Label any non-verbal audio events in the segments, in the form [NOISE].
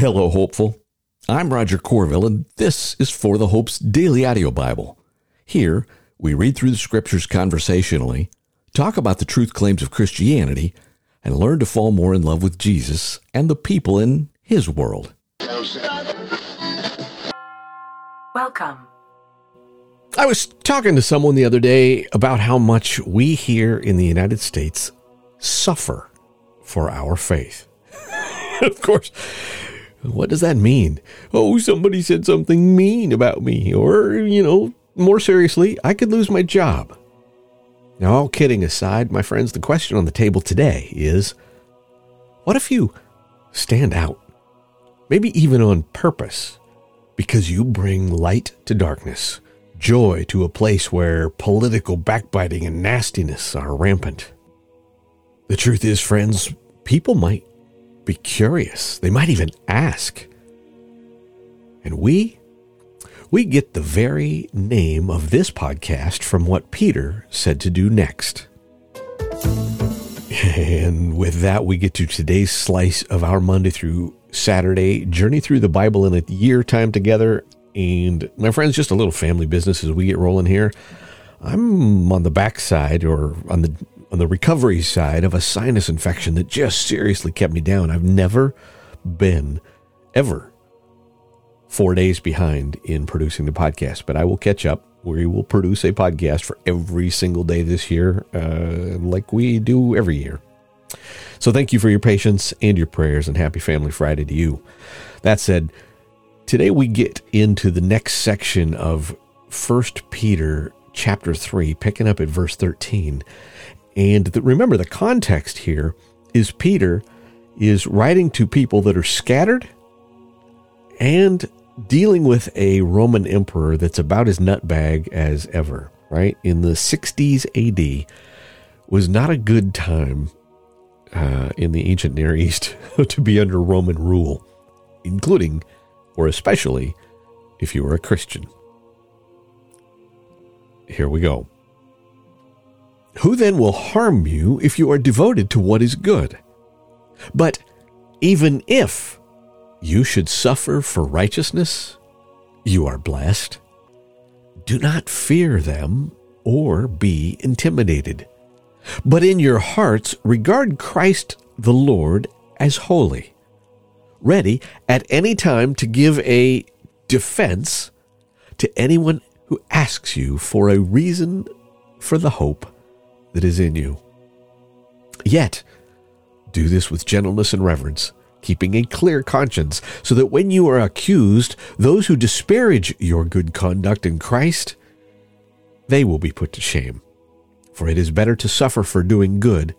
Hello, hopeful. I'm Roger Corville, and this is For the Hope's Daily Audio Bible. Here, we read through the scriptures conversationally, talk about the truth claims of Christianity, and learn to fall more in love with Jesus and the people in His world. Welcome. I was talking to someone the other day about how much we here in the United States suffer for our faith. [LAUGHS] of course, what does that mean? Oh, somebody said something mean about me, or, you know, more seriously, I could lose my job. Now, all kidding aside, my friends, the question on the table today is what if you stand out? Maybe even on purpose, because you bring light to darkness joy to a place where political backbiting and nastiness are rampant. The truth is, friends, people might be curious. They might even ask. And we, we get the very name of this podcast from what Peter said to do next. And with that, we get to today's slice of our Monday through Saturday journey through the Bible in a year time together and my friends, just a little family business as we get rolling here. I'm on the backside or on the on the recovery side of a sinus infection that just seriously kept me down. I've never been ever four days behind in producing the podcast, but I will catch up. We will produce a podcast for every single day this year, uh, like we do every year. So thank you for your patience and your prayers, and happy Family Friday to you. That said, Today we get into the next section of 1 Peter chapter 3, picking up at verse 13. And the, remember, the context here is Peter is writing to people that are scattered and dealing with a Roman emperor that's about as nutbag as ever, right? In the 60s AD was not a good time uh, in the ancient Near East [LAUGHS] to be under Roman rule, including or especially if you were a Christian. Here we go. Who then will harm you if you are devoted to what is good? But even if you should suffer for righteousness, you are blessed. Do not fear them or be intimidated. But in your hearts, regard Christ the Lord as holy ready at any time to give a defense to anyone who asks you for a reason for the hope that is in you. Yet, do this with gentleness and reverence, keeping a clear conscience, so that when you are accused, those who disparage your good conduct in Christ, they will be put to shame. For it is better to suffer for doing good,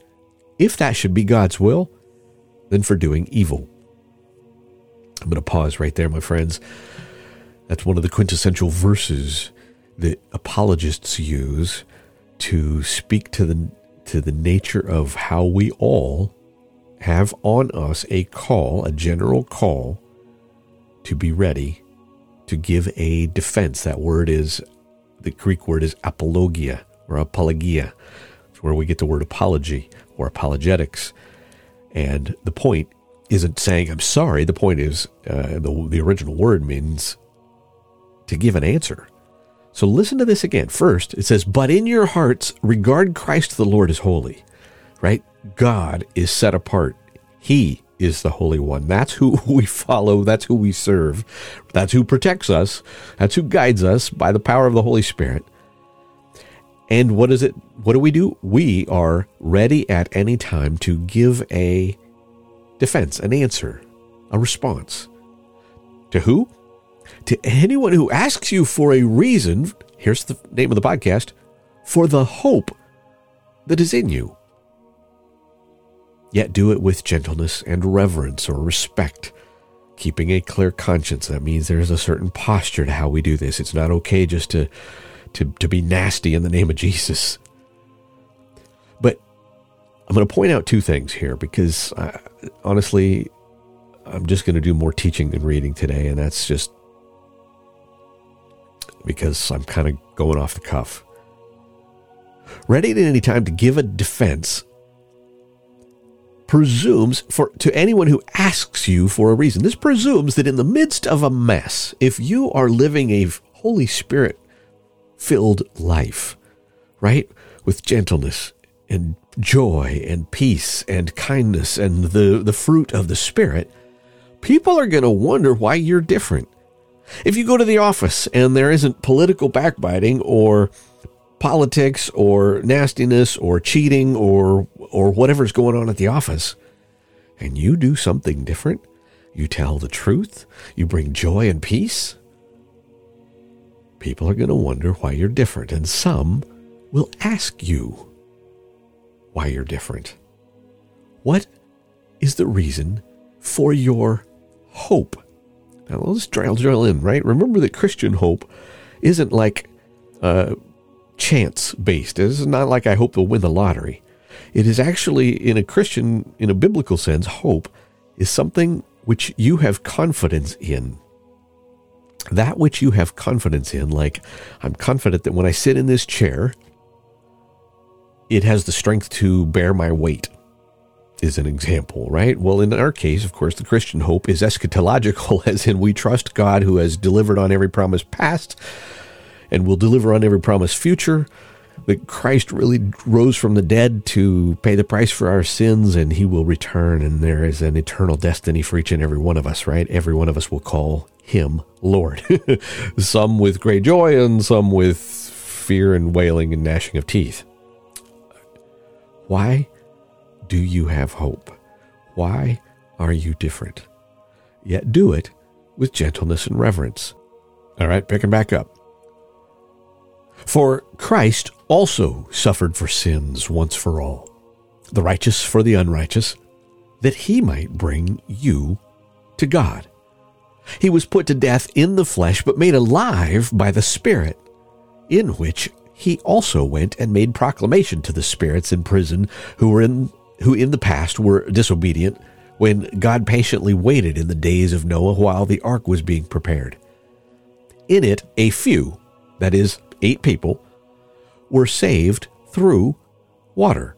if that should be God's will, than for doing evil. I'm going to pause right there, my friends. That's one of the quintessential verses that apologists use to speak to the to the nature of how we all have on us a call, a general call to be ready to give a defense. That word is the Greek word is apologia or apologia. Where we get the word apology or apologetics. And the point isn't saying I'm sorry. The point is, uh, the, the original word means to give an answer. So listen to this again. First, it says, But in your hearts, regard Christ the Lord as holy, right? God is set apart. He is the Holy One. That's who [LAUGHS] we follow. That's who we serve. That's who protects us. That's who guides us by the power of the Holy Spirit. And what is it? What do we do? We are ready at any time to give a defense, an answer, a response. To who? To anyone who asks you for a reason, here's the name of the podcast, for the hope that is in you. Yet do it with gentleness and reverence or respect, keeping a clear conscience. That means there's a certain posture to how we do this. It's not okay just to, to, to be nasty in the name of Jesus. But I'm going to point out two things here because I, honestly, I'm just going to do more teaching than reading today, and that's just because I'm kind of going off the cuff. Ready at any time to give a defense presumes for to anyone who asks you for a reason. This presumes that in the midst of a mess, if you are living a Holy Spirit filled life, right? With gentleness and joy and peace and kindness and the, the fruit of the Spirit, people are going to wonder why you're different. If you go to the office and there isn't political backbiting or politics or nastiness or cheating or or whatever's going on at the office and you do something different, you tell the truth, you bring joy and peace, people are going to wonder why you're different and some will ask you why you're different. What is the reason for your hope? Now let's drill, drill in, right? Remember that Christian hope isn't like uh, chance based. It's not like I hope to win the lottery. It is actually, in a Christian, in a biblical sense, hope is something which you have confidence in. That which you have confidence in, like I'm confident that when I sit in this chair, it has the strength to bear my weight, is an example, right? Well, in our case, of course, the Christian hope is eschatological, [LAUGHS] as in we trust God who has delivered on every promise past and will deliver on every promise future. That Christ really rose from the dead to pay the price for our sins, and he will return, and there is an eternal destiny for each and every one of us, right? Every one of us will call him Lord. [LAUGHS] some with great joy, and some with fear and wailing and gnashing of teeth. Why do you have hope? Why are you different? Yet do it with gentleness and reverence. All right, picking back up. For Christ also suffered for sins once for all, the righteous for the unrighteous, that he might bring you to God. He was put to death in the flesh, but made alive by the Spirit, in which he also went and made proclamation to the spirits in prison who were in who in the past were disobedient when God patiently waited in the days of Noah while the ark was being prepared. In it a few, that is 8 people, were saved through water.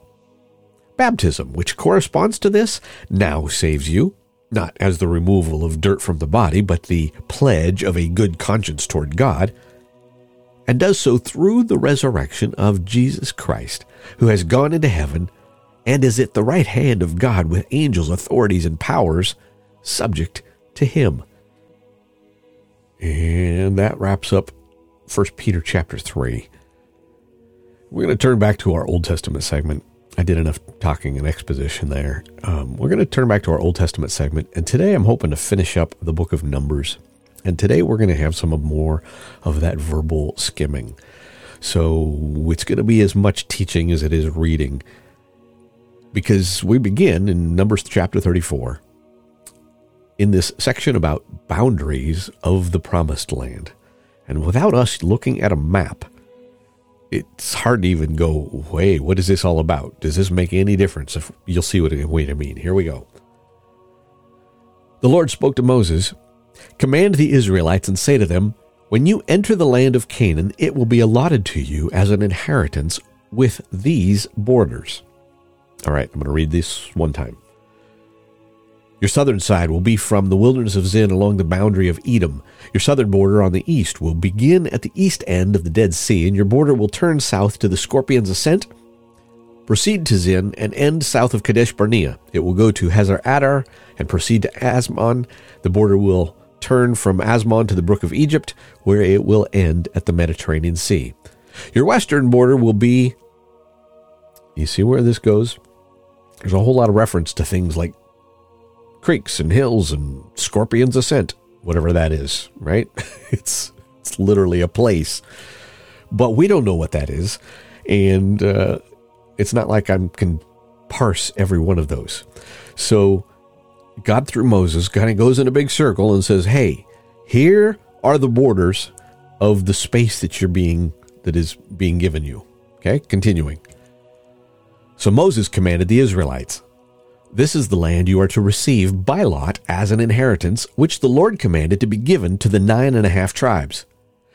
Baptism, which corresponds to this, now saves you, not as the removal of dirt from the body, but the pledge of a good conscience toward God and does so through the resurrection of Jesus Christ, who has gone into heaven and is at the right hand of God with angels, authorities, and powers subject to him. And that wraps up 1 Peter chapter 3. We're going to turn back to our Old Testament segment. I did enough talking and exposition there. Um, we're going to turn back to our Old Testament segment, and today I'm hoping to finish up the book of Numbers. And today we're going to have some more of that verbal skimming. So it's going to be as much teaching as it is reading. Because we begin in Numbers chapter 34 in this section about boundaries of the promised land. And without us looking at a map, it's hard to even go, hey, what is this all about? Does this make any difference? If you'll see what wait I mean. Here we go. The Lord spoke to Moses Command the Israelites and say to them, When you enter the land of Canaan, it will be allotted to you as an inheritance with these borders. All right, I'm going to read this one time. Your southern side will be from the wilderness of Zin along the boundary of Edom. Your southern border on the east will begin at the east end of the Dead Sea, and your border will turn south to the Scorpion's Ascent, proceed to Zin, and end south of Kadesh Barnea. It will go to Hazar Adar and proceed to Azmon. The border will turn from Azmon to the Brook of Egypt, where it will end at the Mediterranean Sea. Your western border will be. You see where this goes? There's a whole lot of reference to things like creeks and hills and Scorpion's Ascent, whatever that is, right? [LAUGHS] it's it's literally a place, but we don't know what that is, and uh, it's not like I can parse every one of those. So God through Moses kind of goes in a big circle and says, "Hey, here are the borders of the space that you're being that is being given you." Okay, continuing. So Moses commanded the Israelites, "This is the land you are to receive by lot as an inheritance, which the Lord commanded to be given to the nine and a half tribes."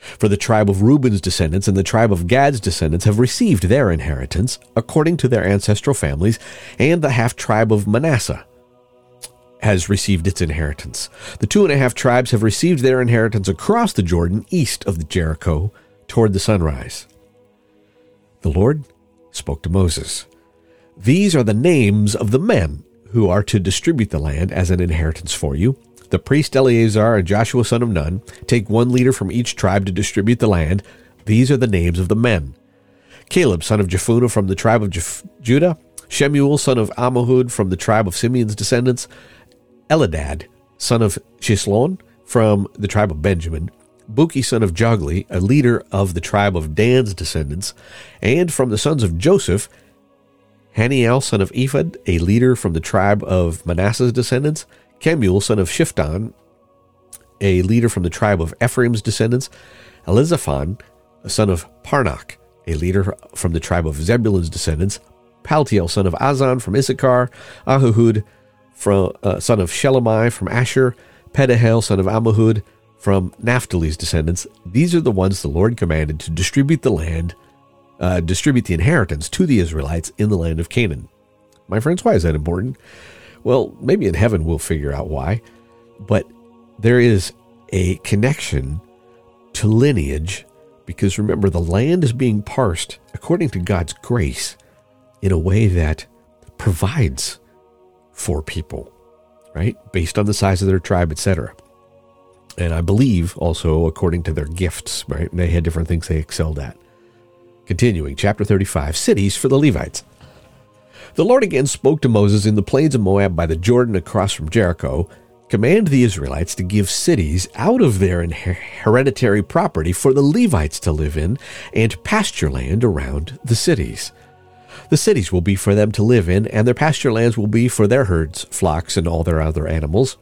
For the tribe of Reuben's descendants and the tribe of Gad's descendants have received their inheritance according to their ancestral families, and the half tribe of Manasseh has received its inheritance. The two and a half tribes have received their inheritance across the Jordan east of the Jericho toward the sunrise. The Lord spoke to Moses. These are the names of the men who are to distribute the land as an inheritance for you. The priest Eleazar and Joshua son of Nun take one leader from each tribe to distribute the land. These are the names of the men. Caleb son of Jephunneh from the tribe of Judah, Shemuel son of Ammihud from the tribe of Simeon's descendants, Elidad, son of Shislon, from the tribe of Benjamin, Bukki, son of Jogli, a leader of the tribe of Dan's descendants, and from the sons of Joseph, Hanniel, son of Ephod, a leader from the tribe of Manasseh's descendants, Kemuel, son of Shiphtan, a leader from the tribe of Ephraim's descendants, Elizaphan, son of Parnach, a leader from the tribe of Zebulun's descendants, Paltiel, son of Azzan from Issachar, Ahihud, from, uh, son of Shelemai from Asher, Pedahel, son of Ammihud, from Naphtali's descendants. These are the ones the Lord commanded to distribute the land, uh, distribute the inheritance to the Israelites in the land of Canaan. My friends, why is that important? Well, maybe in heaven we'll figure out why, but there is a connection to lineage because remember, the land is being parsed according to God's grace in a way that provides for people, right? Based on the size of their tribe, etc. And I believe also according to their gifts, right? They had different things they excelled at. Continuing, chapter 35 Cities for the Levites. The Lord again spoke to Moses in the plains of Moab by the Jordan across from Jericho. Command the Israelites to give cities out of their hereditary property for the Levites to live in and pasture land around the cities. The cities will be for them to live in, and their pasture lands will be for their herds, flocks, and all their other animals.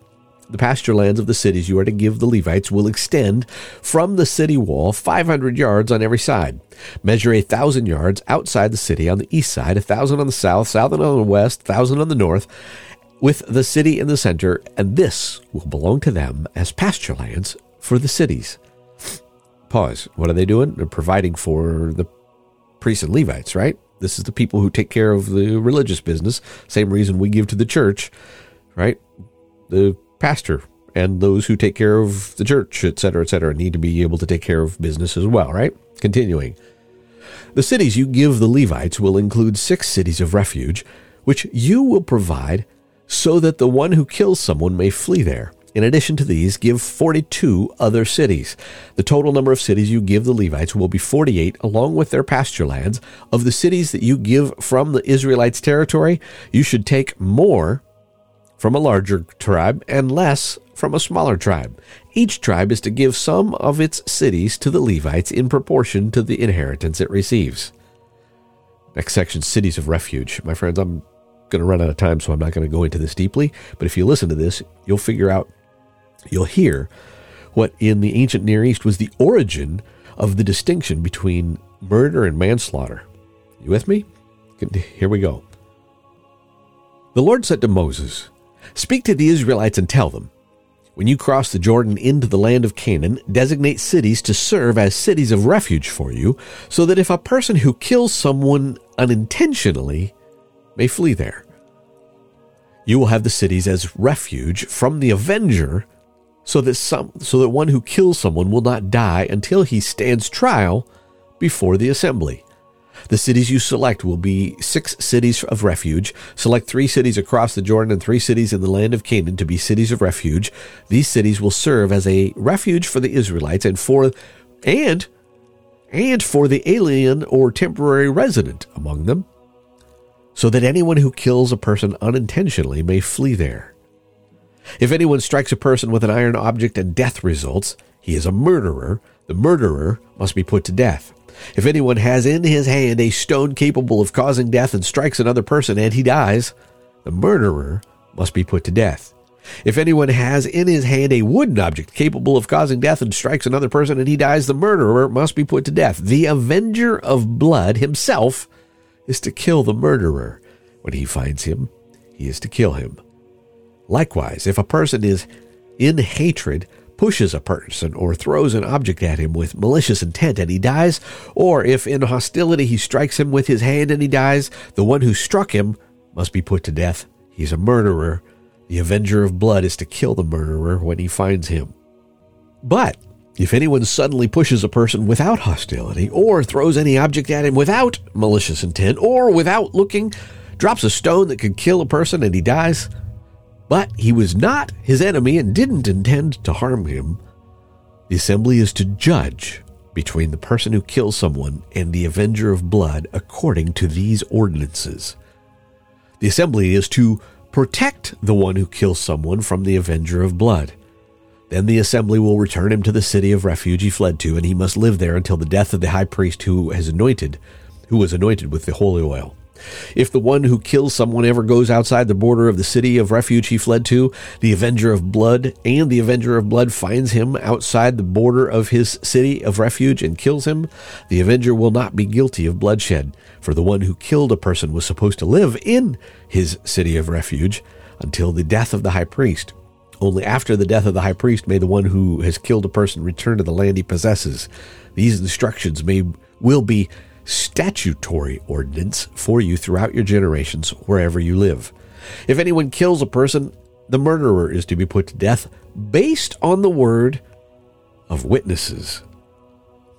The pasture lands of the cities you are to give the Levites will extend from the city wall 500 yards on every side. Measure a thousand yards outside the city on the east side, a thousand on the south, thousand on the west, thousand on the north, with the city in the center, and this will belong to them as pasture lands for the cities. Pause. What are they doing? They're providing for the priests and Levites, right? This is the people who take care of the religious business. Same reason we give to the church, right? The pastor and those who take care of the church, etc., etc., need to be able to take care of business as well, right? Continuing. The cities you give the Levites will include six cities of refuge, which you will provide so that the one who kills someone may flee there. In addition to these, give 42 other cities. The total number of cities you give the Levites will be 48, along with their pasture lands. Of the cities that you give from the Israelites' territory, you should take more from a larger tribe and less from a smaller tribe. Each tribe is to give some of its cities to the Levites in proportion to the inheritance it receives. Next section Cities of Refuge. My friends, I'm going to run out of time, so I'm not going to go into this deeply. But if you listen to this, you'll figure out you'll hear what in the ancient Near East was the origin of the distinction between murder and manslaughter. You with me? Here we go. The Lord said to Moses, Speak to the Israelites and tell them, when you cross the Jordan into the land of Canaan, designate cities to serve as cities of refuge for you, so that if a person who kills someone unintentionally may flee there. You will have the cities as refuge from the avenger so that some so that one who kills someone will not die until he stands trial before the assembly. The cities you select will be six cities of refuge. Select three cities across the Jordan and three cities in the land of Canaan to be cities of refuge. These cities will serve as a refuge for the Israelites and for and and for the alien or temporary resident among them, so that anyone who kills a person unintentionally may flee there. If anyone strikes a person with an iron object and death results, he is a murderer. The murderer must be put to death. If anyone has in his hand a stone capable of causing death and strikes another person and he dies, the murderer must be put to death. If anyone has in his hand a wooden object capable of causing death and strikes another person and he dies, the murderer must be put to death. The avenger of blood himself is to kill the murderer. When he finds him, he is to kill him. Likewise, if a person is in hatred pushes a person or throws an object at him with malicious intent and he dies, or if in hostility he strikes him with his hand and he dies, the one who struck him must be put to death. He's a murderer. The avenger of blood is to kill the murderer when he finds him. But if anyone suddenly pushes a person without hostility, or throws any object at him without malicious intent, or without looking, drops a stone that could kill a person and he dies, but he was not his enemy and didn't intend to harm him, the assembly is to judge between the person who kills someone and the avenger of blood according to these ordinances. The assembly is to protect the one who kills someone from the avenger of blood. Then the assembly will return him to the city of refuge he fled to, and he must live there until the death of the high priest who has anointed, who was anointed with the holy oil. If the one who kills someone ever goes outside the border of the city of refuge he fled to, the avenger of blood, and the avenger of blood finds him outside the border of his city of refuge and kills him, the avenger will not be guilty of bloodshed, for the one who killed a person was supposed to live in his city of refuge until the death of the high priest. Only after the death of the high priest may the one who has killed a person return to the land he possesses. These instructions may will be statutory ordinance for you throughout your generations wherever you live. If anyone kills a person, the murderer is to be put to death based on the word of witnesses.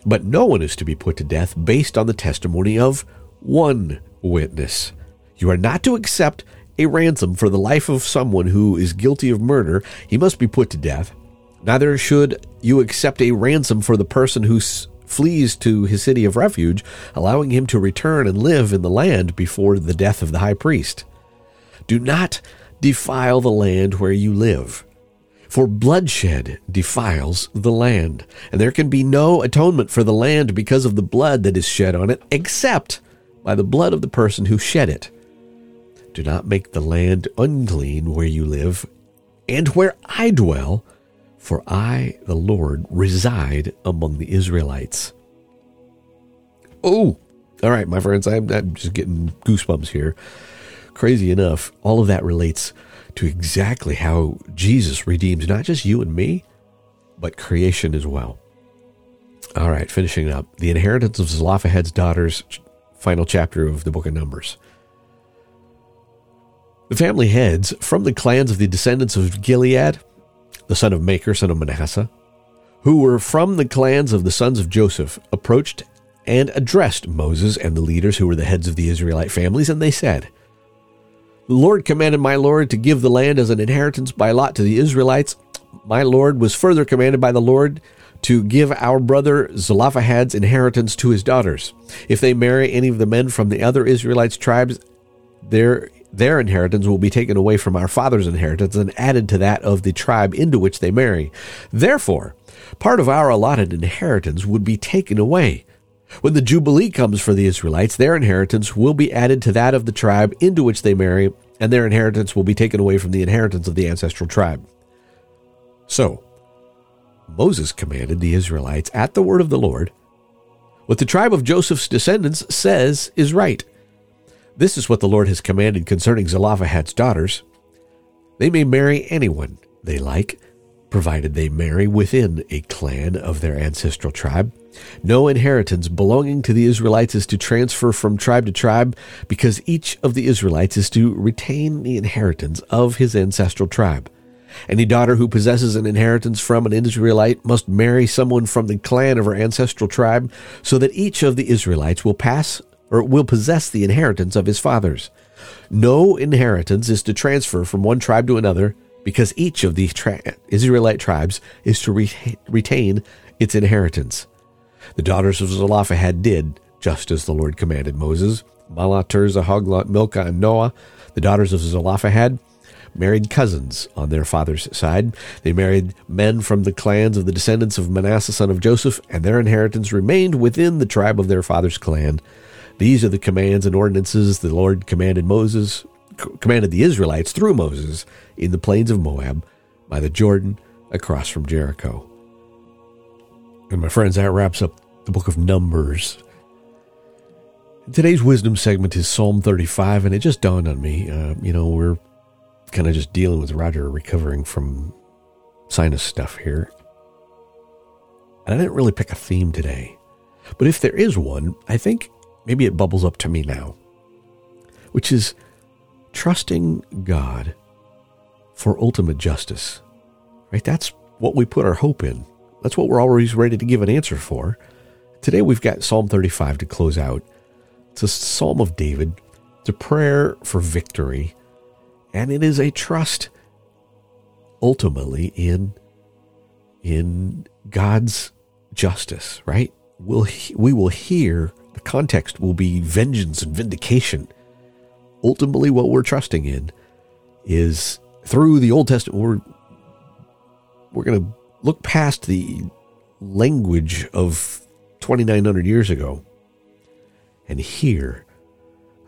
But no one is to be put to death based on the testimony of one witness. You are not to accept a ransom for the life of someone who is guilty of murder, he must be put to death. Neither should you accept a ransom for the person who flees to his city of refuge, allowing him to return and live in the land before the death of the high priest. Do not defile the land where you live, for bloodshed defiles the land, and there can be no atonement for the land because of the blood that is shed on it, except by the blood of the person who shed it. Do not make the land unclean where you live and where I dwell, for I, the Lord, reside among the Israelites. Oh, all right, my friends, I'm, I'm just getting goosebumps here. Crazy enough, all of that relates to exactly how Jesus redeems not just you and me, but creation as well. All right, finishing up. The inheritance of Zelophehad's daughters, final chapter of the book of Numbers. The family heads from the clans of the descendants of Gilead, the son of Machir, son of Manasseh, who were from the clans of the sons of Joseph, approached and addressed Moses and the leaders who were the heads of the Israelite families, and they said, The Lord commanded my Lord to give the land as an inheritance by lot to the Israelites. My Lord was further commanded by the Lord to give our brother Zelophehad's inheritance to his daughters. If they marry any of the men from the other Israelites' tribes, their their inheritance will be taken away from our father's inheritance and added to that of the tribe into which they marry. Therefore, part of our allotted inheritance would be taken away. When the Jubilee comes for the Israelites, their inheritance will be added to that of the tribe into which they marry, and their inheritance will be taken away from the inheritance of the ancestral tribe. So, Moses commanded the Israelites at the word of the Lord, what the tribe of Joseph's descendants says is right. This is what the Lord has commanded concerning Zelophehad's daughters. They may marry anyone they like, provided they marry within a clan of their ancestral tribe. No inheritance belonging to the Israelites is to transfer from tribe to tribe, because each of the Israelites is to retain the inheritance of his ancestral tribe. Any daughter who possesses an inheritance from an Israelite must marry someone from the clan of her ancestral tribe, so that each of the Israelites will pass or will possess the inheritance of his fathers. No inheritance is to transfer from one tribe to another because each of the tra- Israelite tribes is to re- retain its inheritance. The daughters of Zelophehad did just as the Lord commanded Moses. Mahlah, Tirzah, Hoglah, Milcah, and Noah, the daughters of Zelophehad, married cousins on their father's side. They married men from the clans of the descendants of Manasseh, son of Joseph, and their inheritance remained within the tribe of their father's clan. These are the commands and ordinances the Lord commanded Moses, commanded the Israelites through Moses in the plains of Moab by the Jordan across from Jericho. And my friends, that wraps up the book of Numbers. Today's wisdom segment is Psalm 35, and it just dawned on me. Uh, you know, we're kind of just dealing with Roger recovering from sinus stuff here. And I didn't really pick a theme today. But if there is one, I think maybe it bubbles up to me now, which is trusting God for ultimate justice. Right? That's what we put our hope in. That's what we're always ready to give an answer for. Today we've got Psalm 35 to close out. It's a psalm of David. It's a prayer for victory. And it is a trust ultimately in in God's justice, right? We'll, we will hear, context will be vengeance and vindication. Ultimately, what we're trusting in is through the Old Testament, we're, we're going to look past the language of 2,900 years ago and hear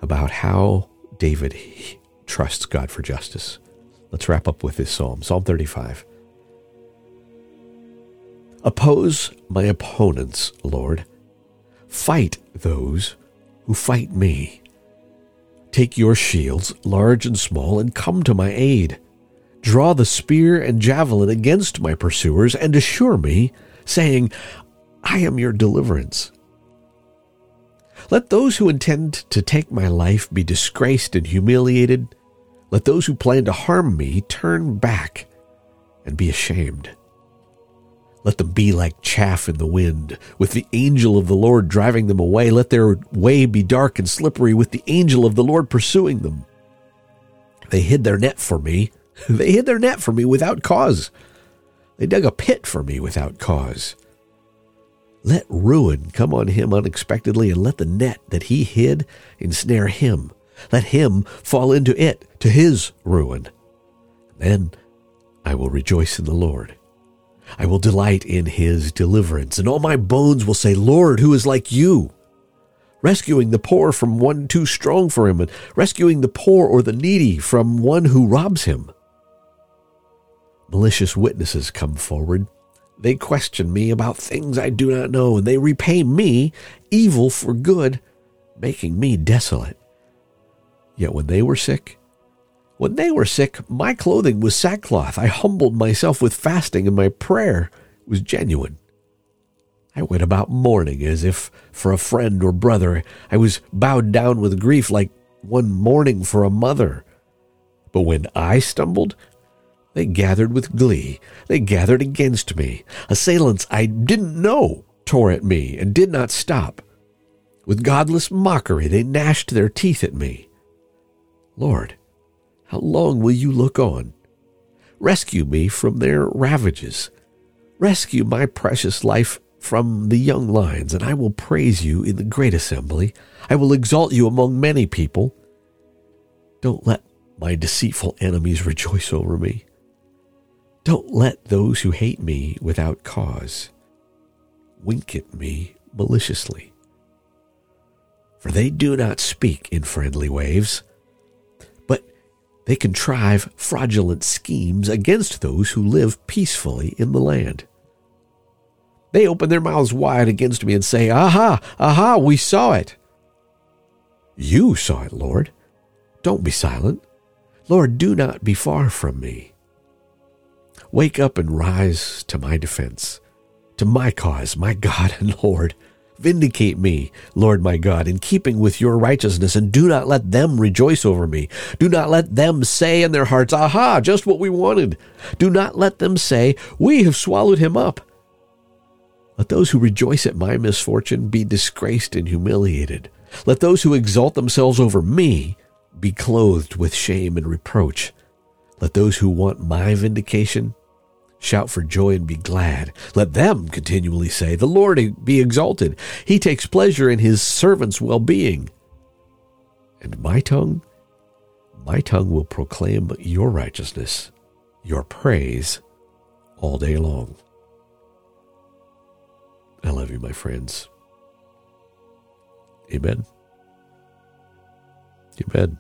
about how David trusts God for justice. Let's wrap up with this psalm, Psalm 35. Oppose my opponents, Lord. Fight those who fight me. Take your shields, large and small, and come to my aid. Draw the spear and javelin against my pursuers, and assure me, saying, I am your deliverance. Let those who intend to take my life be disgraced and humiliated. Let those who plan to harm me turn back and be ashamed. Let them be like chaff in the wind, with the angel of the Lord driving them away. Let their way be dark and slippery, with the angel of the Lord pursuing them. They hid their net for me. [LAUGHS] They hid their net for me without cause. They dug a pit for me without cause. Let ruin come on him unexpectedly, and let the net that he hid ensnare him. Let him fall into it, to his ruin. Then I will rejoice in the Lord. I will delight in his deliverance, and all my bones will say, Lord, who is like you? Rescuing the poor from one too strong for him, and rescuing the poor or the needy from one who robs him. Malicious witnesses come forward. They question me about things I do not know, and they repay me evil for good, making me desolate. Yet when they were sick, when they were sick, my clothing was sackcloth. I humbled myself with fasting, and my prayer was genuine. I went about mourning as if for a friend or brother. I was bowed down with grief like one mourning for a mother. But when I stumbled, they gathered with glee. They gathered against me. Assailants I didn't know tore at me and did not stop. With godless mockery, they gnashed their teeth at me. Lord, how long will you look on? Rescue me from their ravages. Rescue my precious life from the young lions, and I will praise you in the great assembly. I will exalt you among many people. Don't let my deceitful enemies rejoice over me. Don't let those who hate me without cause wink at me maliciously. For they do not speak in friendly waves. They contrive fraudulent schemes against those who live peacefully in the land. They open their mouths wide against me and say, Aha, aha, we saw it. You saw it, Lord. Don't be silent. Lord, do not be far from me. Wake up and rise to my defense, to my cause, my God and Lord. Vindicate me, Lord my God, in keeping with your righteousness, and do not let them rejoice over me. Do not let them say in their hearts, Aha, just what we wanted. Do not let them say, We have swallowed him up. Let those who rejoice at my misfortune be disgraced and humiliated. Let those who exalt themselves over me be clothed with shame and reproach. Let those who want my vindication Shout for joy and be glad. Let them continually say, The Lord be exalted. He takes pleasure in his servants' well being. And my tongue, my tongue will proclaim your righteousness, your praise all day long. I love you, my friends. Amen. Amen.